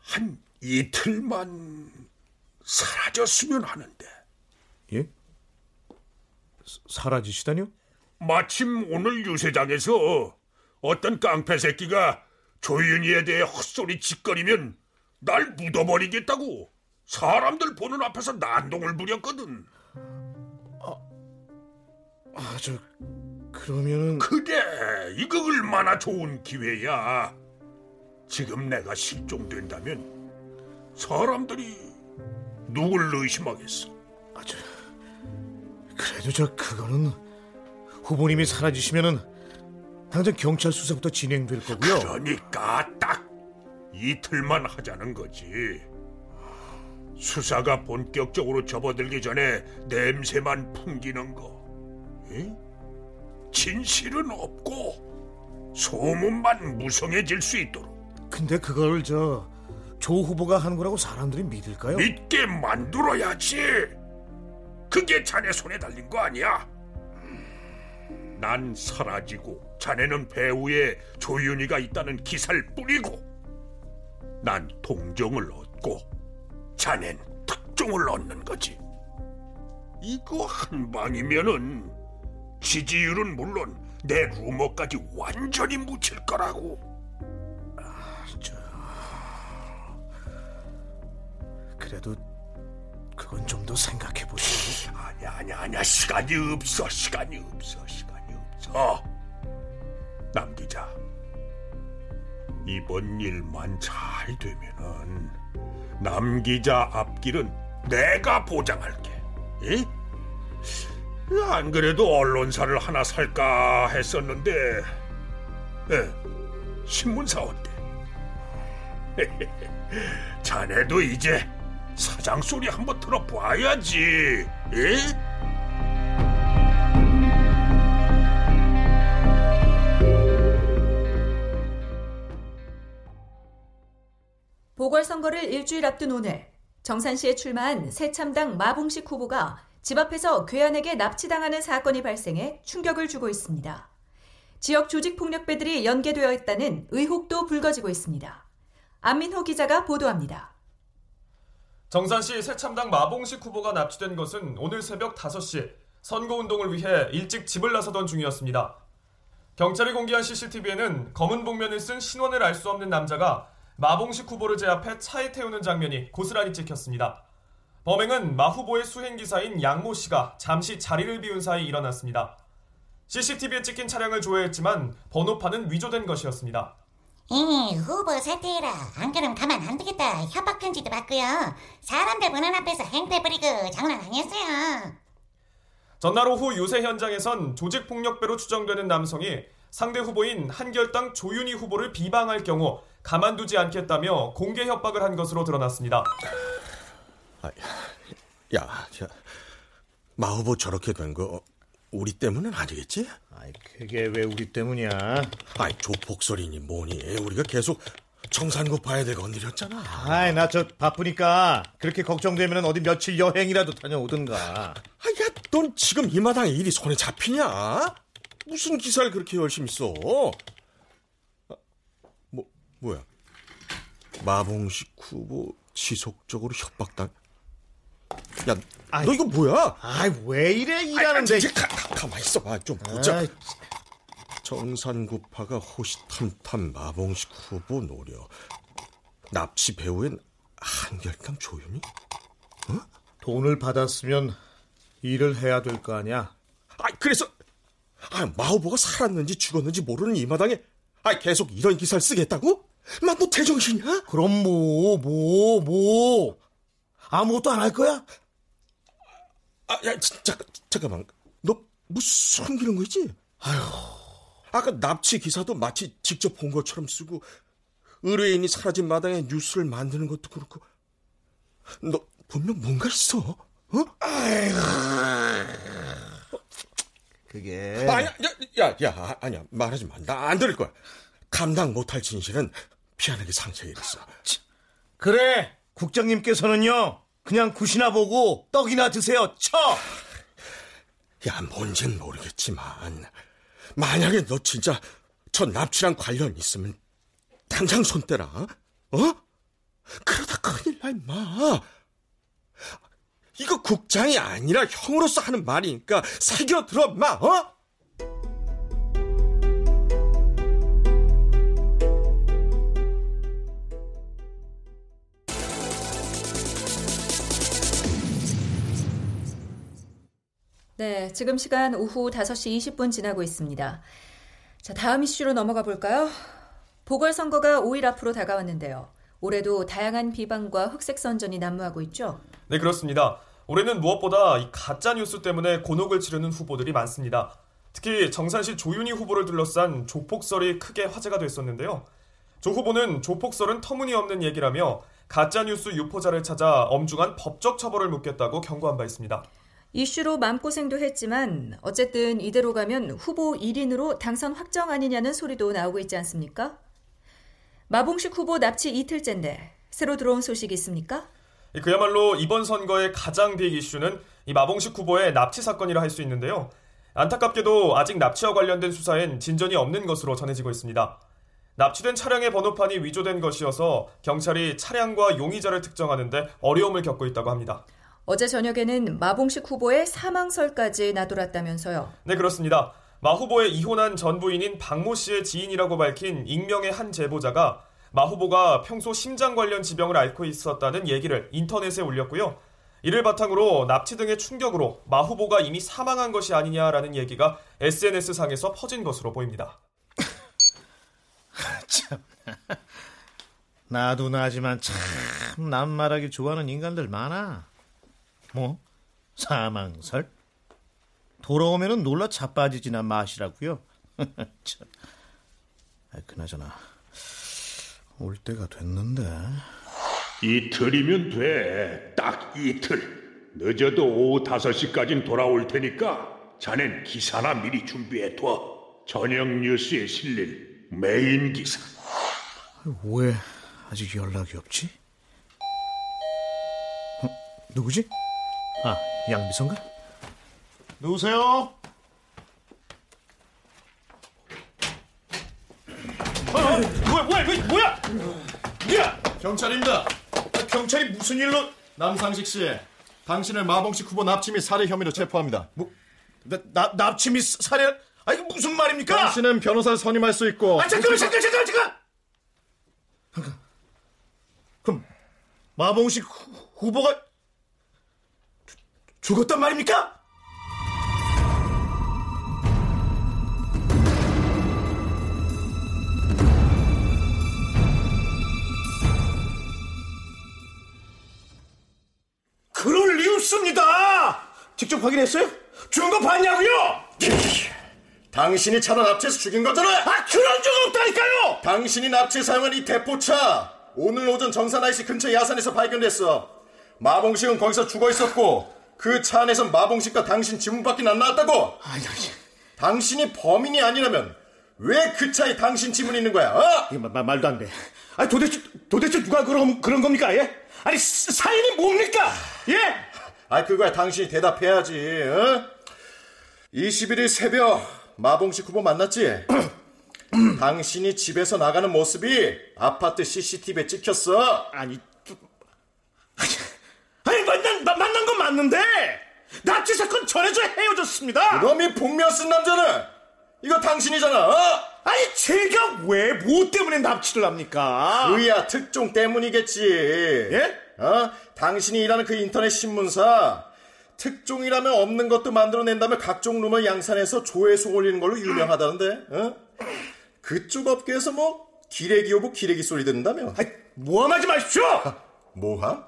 한 이틀만 사라졌으면 하는데. 예? 사라지시다뇨? 마침 오늘 유세장에서 어떤 깡패 새끼가 조윤희에 대해 헛소리 짓거리면 날 묻어버리겠다고 사람들 보는 앞에서 난동을 부렸거든. 아, 저 그러면은 그래, 이거 얼마나 좋은 기회야. 지금 내가 실종된다면 사람들이 누굴 의심하겠어? 아, 저 그래도 저 그거는 후보님이 사라지시면은 당장 경찰 수사부터 진행될 거고요. 그러니까 딱 이틀만 하자는 거지. 수사가 본격적으로 접어들기 전에 냄새만 풍기는 거. 에? 진실은 없고 소문만 무성해질 수 있도록. 근데 그걸 저 조 후보가 하는 거라고 사람들이 믿을까요? 믿게 만들어야지. 그게 자네 손에 달린 거 아니야? 난 사라지고 자네는 배우에 조윤희가 있다는 기사를 뿌리고 난 동정을 얻고 자넨 특종을 얻는 거지. 이거 한 방이면은 지지율은 물론 내 루머까지 완전히 묻힐 거라고. 그래도 그건 좀 더 생각해 보시고. 아니야, 아니야, 아니야. 시간이 없어, 시간이 없어, 시간이 없어. 남 기자, 이번 일만 잘 되면은 남 기자 앞길은 내가 보장할게. 예? 안 그래도 언론사를 하나 살까 했었는데, 예, 신문사 어때? (laughs) 자네도 이제 사장 소리 한번 들어봐야지. 예? 보궐선거를 일주일 앞둔 오늘 정산시에 출마한 새참당 마봉식 후보가 집 앞에서 괴한에게 납치당하는 사건이 발생해 충격을 주고 있습니다. 지역 조직폭력배들이 연계되어 있다는 의혹도 불거지고 있습니다. 안민호 기자가 보도합니다. 정산시 새참당 마봉식 후보가 납치된 것은 오늘 새벽 5시 선거운동을 위해 일찍 집을 나서던 중이었습니다. 경찰이 공개한 CCTV에는 검은 복면을 쓴 신원을 알 수 없는 남자가 마봉식 후보를 제압해 차에 태우는 장면이 고스란히 찍혔습니다. 범행은 마 후보의 수행기사인 양모 씨가 잠시 자리를 비운 사이 일어났습니다. CCTV에 찍힌 차량을 조회했지만 번호판은 위조된 것이었습니다. 이 후보 사퇴해라. 안 그럼 가만 안 두겠다. 협박 편지도 받고요. 사람들 보는 앞에서 행패 부리고 장난 아니었어요. 전날 오후 유세 현장에선 조직폭력배로 추정되는 남성이 상대 후보인 한결당 조윤희 후보를 비방할 경우 가만두지 않겠다며 공개 협박을 한 것으로 드러났습니다. 야, 야, 마 후보 저렇게 된 거 우리 때문은 아니겠지? 아이, 그게 왜 우리 때문이야? 아이, 조폭설이니 뭐니. 우리가 계속 정산구 봐야 될 건드렸잖아. 아이, 나 저 바쁘니까 그렇게 걱정되면 어디 며칠 여행이라도 다녀오든가. 아, 야, 넌 지금 이 마당에 일이 손에 잡히냐? 무슨 기사를 그렇게 열심히 써? 아, 뭐, 뭐야? 마봉식 후보 지속적으로 협박당. 야, 아이, 너 이거 뭐야? 아이, 왜 이래, 일하는데. 아이, 가, 가, 가만 있어봐. 좀 보자. 정산구파가 호시탐탐 마봉식 후보 노려. 납치 배우엔 한결강 조윤이? 어? 돈을 받았으면 일을 해야 될 거 아니야. 아, 그래서 아, 마후보가 살았는지 죽었는지 모르는 이 마당에 아, 계속 이런 기사를 쓰겠다고? 만너 제정신이야? 그럼 뭐, 뭐, 뭐. 아무것도 안 할 거야? 아, 야, 진짜, 잠깐만. 너 무슨 숨기는 거지? 아휴. 아까 납치 기사도 마치 직접 본 것처럼 쓰고 의뢰인이 사라진 마당에 뉴스를 만드는 것도 그렇고 너 분명 뭔가 있어. 어? 아이고. 그게. 아야, 야, 야, 야, 아니야. 말하지 마. 나 안 들을 거야. 감당 못할 진실은 피안하게 상처에 있어. 그래. 국장님께서는요. 그냥 굿이나 보고 떡이나 드세요. 쳐. 야, 뭔진 모르겠지만 만약에 너 진짜 저 납치랑 관련 있으면 당장 손 떼라. 어? 그러다 큰일 나 임마. 이거 국장이 아니라 형으로서 하는 말이니까 새겨 들어 마. 어? 네, 지금 시간 오후 5시 20분 지나고 있습니다. 자, 다음 이슈로 넘어가 볼까요? 보궐선거가 5일 앞으로 다가왔는데요. 올해도 다양한 비방과 흑색 선전이 난무하고 있죠. 네, 그렇습니다. 올해는 무엇보다 이 가짜 뉴스 때문에 곤혹을 치르는 후보들이 많습니다. 특히 정산시 조윤희 후보를 둘러싼 조폭설이 크게 화제가 됐었는데요. 조 후보는 조폭설은 터무니없는 얘기라며 가짜 뉴스 유포자를 찾아 엄중한 법적 처벌을 묻겠다고 경고한 바 있습니다. 이슈로 마음고생도 했지만 어쨌든 이대로 가면 후보 1인으로 당선 확정 아니냐는 소리도 나오고 있지 않습니까? 마봉식 후보 납치 이틀째인데 새로 들어온 소식 있습니까? 그야말로 이번 선거의 가장 빅 이슈는 이 마봉식 후보의 납치 사건이라 할 수 있는데요. 안타깝게도 아직 납치와 관련된 수사엔 진전이 없는 것으로 전해지고 있습니다. 납치된 차량의 번호판이 위조된 것이어서 경찰이 차량과 용의자를 특정하는데 어려움을 겪고 있다고 합니다. 어제 저녁에는 마봉식 후보의 사망설까지 나돌았다면서요. 네, 그렇습니다. 마 후보의 이혼한 전 부인인 박모 씨의 지인이라고 밝힌 익명의 한 제보자가 마 후보가 평소 심장 관련 지병을 앓고 있었다는 얘기를 인터넷에 올렸고요. 이를 바탕으로 납치 등의 충격으로 마 후보가 이미 사망한 것이 아니냐라는 얘기가 SNS상에서 퍼진 것으로 보입니다. (laughs) 참. 나도 나지만 참 남 말하기 좋아하는 인간들 많아. 뭐? 사망설? 돌아오면은 놀라 자빠지지나 마시라고요. (laughs) 참. 아, 그나저나 올 때가 됐는데. 이틀이면 돼. 딱 이틀. 늦어도 오후 5시까진 돌아올 테니까 자넨 기사나 미리 준비해둬. 저녁 뉴스에 실릴 메인 기사. 왜 아직 연락이 없지? 어, 누구지? 아, 양비선가? 누구세요? 어, 뭐야, 뭐야, 이거 뭐야? 뭐야? 경찰입니다. 아, 경찰이 무슨 일로? 남상식 씨, 당신을 마봉식 후보 납치 및 살해 혐의로 체포합니다. 뭐, 나, 나, 납치 및 살해? 아, 이거 무슨 말입니까? 당신은 변호사를 선임할 수 있고. 아, 잠깐만, 잠깐, 잠깐, 잠깐! 잠깐. 그럼, 마봉식 후, 후보가 주, 죽었단 말입니까? 그럴 리 없습니다. 직접 확인했어요? 죽은 거 봤냐고요? 당신이 차를 납치해서 죽인 거잖아요. 아 그런 적 없다니까요. 당신이 납치 사용한 이 대포차 오늘 오전 정산 IC 근처 야산에서 발견됐어. 마봉식은 거기서 죽어 있었고 그 차 안에서 마봉식과 당신 지문밖에 안 나왔다고. 아니, 아니. 당신이 범인이 아니라면 왜 그 차에 당신 지문이 있는 거야? 어? 이거 마, 말도 안 돼. 아니 도대체 도대체 누가 그런 그런 겁니까? 예? 아니 사- 사연이 뭡니까? 예? 아 그거야 당신이 대답해야지. 어? 21일 새벽 마봉식 후보 만났지? (clears throat) 당신이 집에서 나가는 모습이 아파트 CCTV에 찍혔어. 아니, 아니 만난 맞는데 납치 사건 전해져 헤어졌습니다. 그놈이 복면 쓴 남자는 이거 당신이잖아. 어? 아니 제가 왜 뭐 때문에 납치를 합니까? 그야 특종 때문이겠지. 예? 어? 당신이 일하는 그 인터넷 신문사 특종이라면 없는 것도 만들어낸다며 각종 루머 양산해서 조회수 올리는 걸로 유명하다는데. 어? 그쪽 업계에서 뭐 기레기 오고 기레기 소리 듣는다며. 모함하지 마십시오. 모함?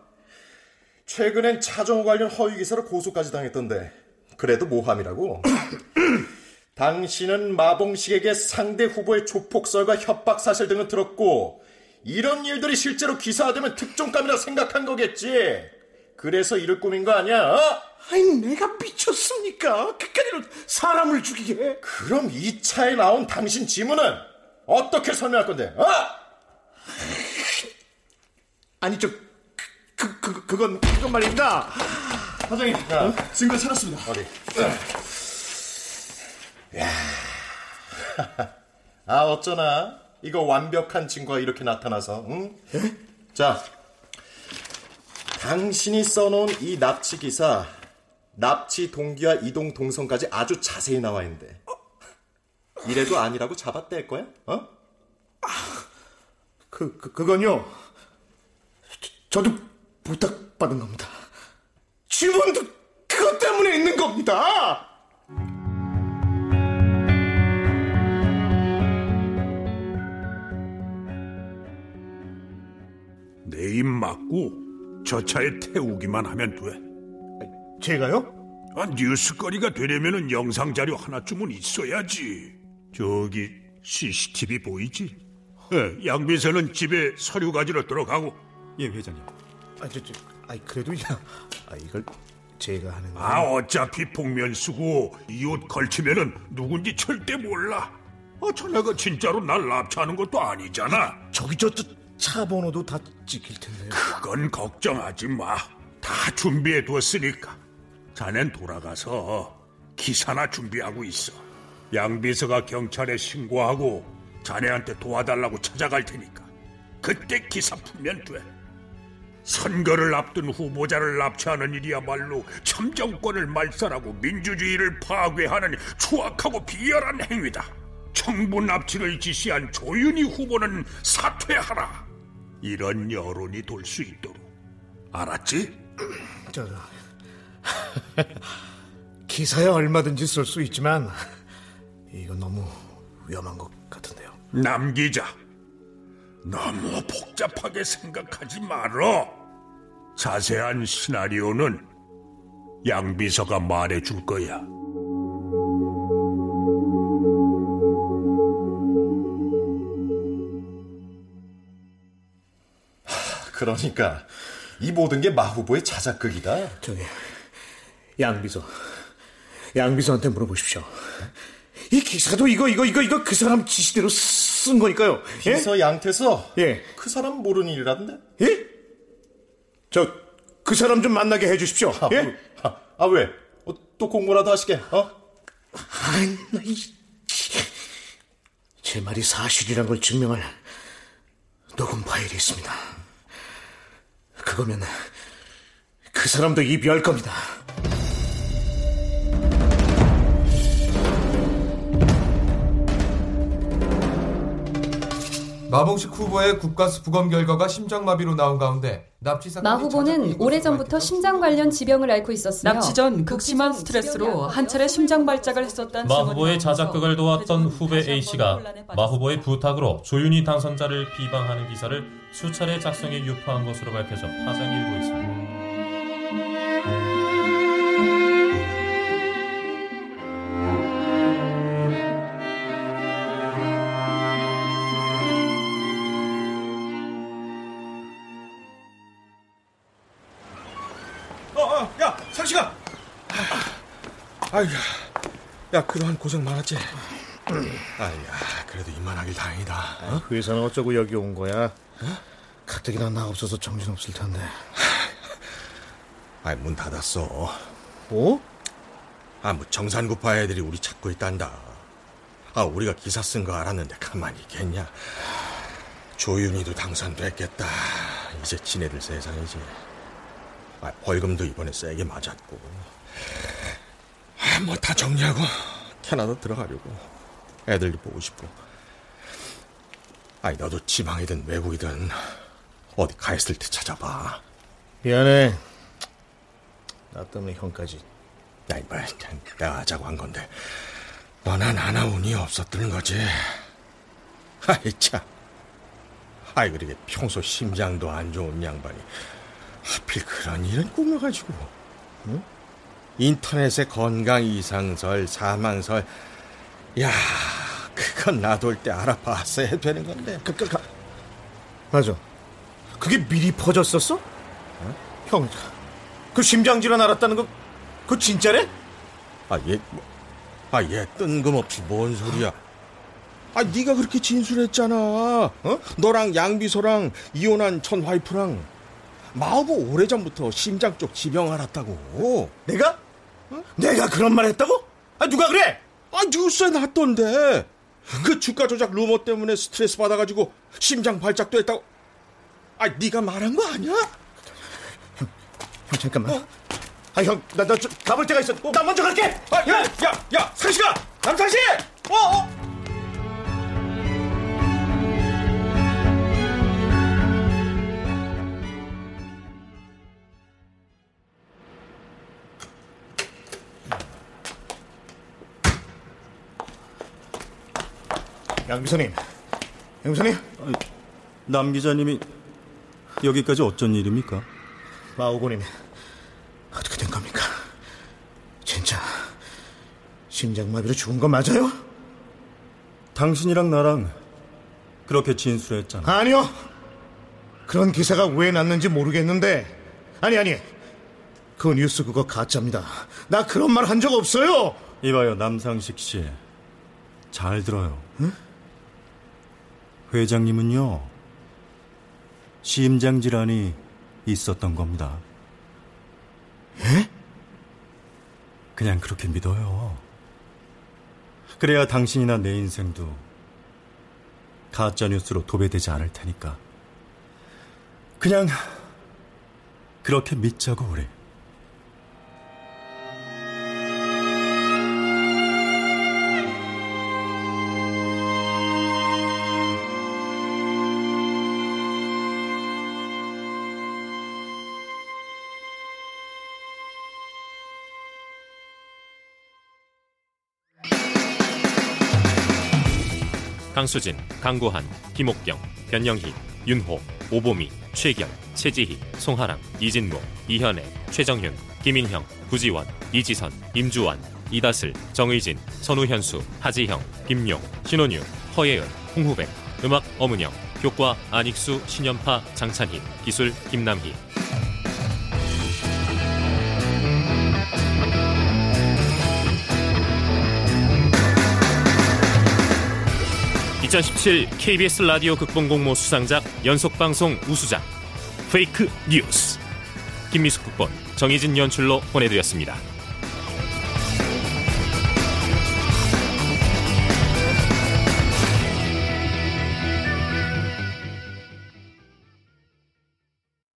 최근엔 차정호 관련 허위 기사로 고소까지 당했던데. 그래도 모함이라고? (clears throat) 당신은 마봉식에게 상대 후보의 조폭설과 협박 사실 등을 들었고 이런 일들이 실제로 기사화되면 특종감이라 생각한 거겠지. 그래서 이를 꾸민 거 아니야? 어? 아니 내가 미쳤습니까? 그까지로 사람을 죽이게? 그럼 이 차에 나온 당신 지문은 어떻게 설명할 건데? 어? 아니 저 그, 그, 그건 그건 말입니다. 사장님, 증거 찾았습니다. 어디? 야, (laughs) 아 어쩌나 이거 완벽한 증거가 이렇게 나타나서, 응? 자, 당신이 써놓은 이 납치 기사, 납치 동기와 이동 동선까지 아주 자세히 나와 있는데, 이래도 아니라고 잡아뗄 거야? 어? 그, 그 그건요. 저, 도 부탁받은 겁니다. 지문도 그것 때문에 있는 겁니다. 내입 맞고 저 차에 태우기만 하면 돼. 제가요? 아, 뉴스거리가 되려면 영상 자료 하나쯤은 있어야지. 저기 CCTV 보이지? 예, 양비서는 집에 서류 가지러 들어가고. 예, 회장님. 아, 저, 저, 아이 그래도 야, 아 이걸 제가 하는 거. 아, 어차피 복면 쓰고 이 옷 걸치면은 누군지 절대 몰라. 어, 전화가 진짜로 날 납치하는 것도 아니잖아. 저기 저차 번호도 다 찍힐 텐데. 그건 걱정하지 마. 다 준비해 두었으니까. 자넨 돌아가서 기사나 준비하고 있어. 양비서가 경찰에 신고하고 자네한테 도와달라고 찾아갈 테니까. 그때 기사 풀면 돼. 선거를 앞둔 후보자를 납치하는 일이야말로 참정권을 말살하고 민주주의를 파괴하는 추악하고 비열한 행위다. 청부 납치를 지시한 조윤희 후보는 사퇴하라. 이런 여론이 돌 수 있도록. 알았지? (clears throat) 저, 기사에 얼마든지 쓸 수 있지만 이거 너무 위험한 것 같은데요. 남 기자, 너무 복잡하게 생각하지 말어. 자세한 시나리오는 양 비서가 말해줄 거야. 그러니까 이 모든 게 마후보의 자작극이다. 저기 양비서, 양비서한테 물어보십시오. 이 기사도 이거 이거 이거 이거 그 사람 지시대로 쓴 거니까요. 예? 비서 양태서? 예. 그 사람 모르는 일이라던데? 예? 저 그 사람 좀 만나게 해주십시오. 아, 예? 뭐, 아, 아, 왜? 어, 또 공부라도 하시게? 어? 아이. 제 말이 사실이란 걸 증명할 녹음 파일이 있습니다. 그거면 그 사람도 이비할 겁니다. 마봉식 후보의 국가수 부검 결과가 심장마비로 나온 가운데 마 후보는 오래전부터 심장 관련 지병을 앓고 있었으며 납치 전 극심한 스트레스로 한 차례 심장 발작을 했었다는 마 증언이 후보의 자작극을 도왔던 후배 A씨가 마 후보의 부탁으로 조윤희 당선자를 비방하는 기사를 수차례 작성해 유포한 것으로 밝혀져 파장이 일고 있습니다. 야 그동안 고생 많았지. 아야, 그래도 이만하길 다행이다. 어? 회사는 어쩌고 여기 온 거야? 어? 가뜩이나 나 없어서 정신 없을 텐데. 아이 문 닫았어. 뭐? 아, 뭐 정산구파 애들이 우리 찾고 있단다. 아, 우리가 기사 쓴 거 알았는데 가만히 있겠냐? 조윤이도 당선됐겠다. 이제 지네들 세상이지. 아, 벌금도 이번에 세게 맞았고. 아, 뭐다 정리하고 캐나다 들어가려고. 애들도 보고 싶고. 아니, 너도 지방이든 외국이든 어디 가 있을 때 찾아봐. 미안해. 나 때문에 형까지. 야, 이봐, 내가 하자고 한 건데. 너난 하나 운이 없었던 거지. 아이, 참. 아이, 그러게 평소 심장도 안 좋은 양반이. 하필 그런 일은 꾸며가지고. 응? 인터넷에 건강 이상설, 사망설. 야, 그건 놔둘 때 알아봤어야 되는 건데. 그, 그, 그. 맞아. 그게 미리 퍼졌었어? 어? 형, 그 심장질환 알았다는 거, 그거 진짜래? 아, 얘, 뭐, 아, 얘 뜬금없이 뭔 소리야. 아, 네가 그렇게 진술했잖아. 어? 너랑 양비소랑 이혼한 전 와이프랑 마우보 오래전부터 심장 쪽 지병 알았다고. 내가? 어? 내가 그런 말 했다고? 아, 누가 그래? 아, 뉴스에 났던데. 그 주가 조작 루머 때문에 스트레스 받아가지고 심장 발작도 했다고. 아, 네가 말한 거 아니야? 형, 형 잠깐만. 어? 아, 형, 나, 나, 좀 가볼 데가 있어. 어? 나 먼저 갈게! 아, 야, 야, 야, 상식아! 남상식! 어, 어! 양 비서님, 양 비서님. 남 기자님이 여기까지 어쩐 일입니까? 마오고님, 어떻게 된 겁니까? 진짜 심장마비로 죽은 거 맞아요? 당신이랑 나랑 그렇게 진술했잖아. 아니요. 그런 기사가 왜 났는지 모르겠는데 아니 아니 그 뉴스 그거 가짜입니다. 나 그런 말 한 적 없어요. 이봐요 남상식 씨. 잘 들어요. 응? 회장님은요 심장 질환이 있었던 겁니다. 예? 그냥 그렇게 믿어요. 그래야 당신이나 내 인생도 가짜뉴스로 도배되지 않을 테니까. 그냥 그렇게 믿자고 우리. 강수진, 강구한, 김옥경, 변영희, 윤호, 오보미, 최결, 최지희, 송하랑, 이진모, 이현애, 최정윤, 김인형, 구지원, 이지선, 임주환, 이다슬, 정의진, 선우현수, 하지형, 김용, 신원유, 허예은, 홍후백, 음악 어문영, 효과 안익수, 신연파, 장찬희, 기술 김남희. 2017 KBS 라디오 극본공모 수상작 연속방송 우수작 페이크 뉴스 김미숙 극본 정희진 연출로 보내드렸습니다.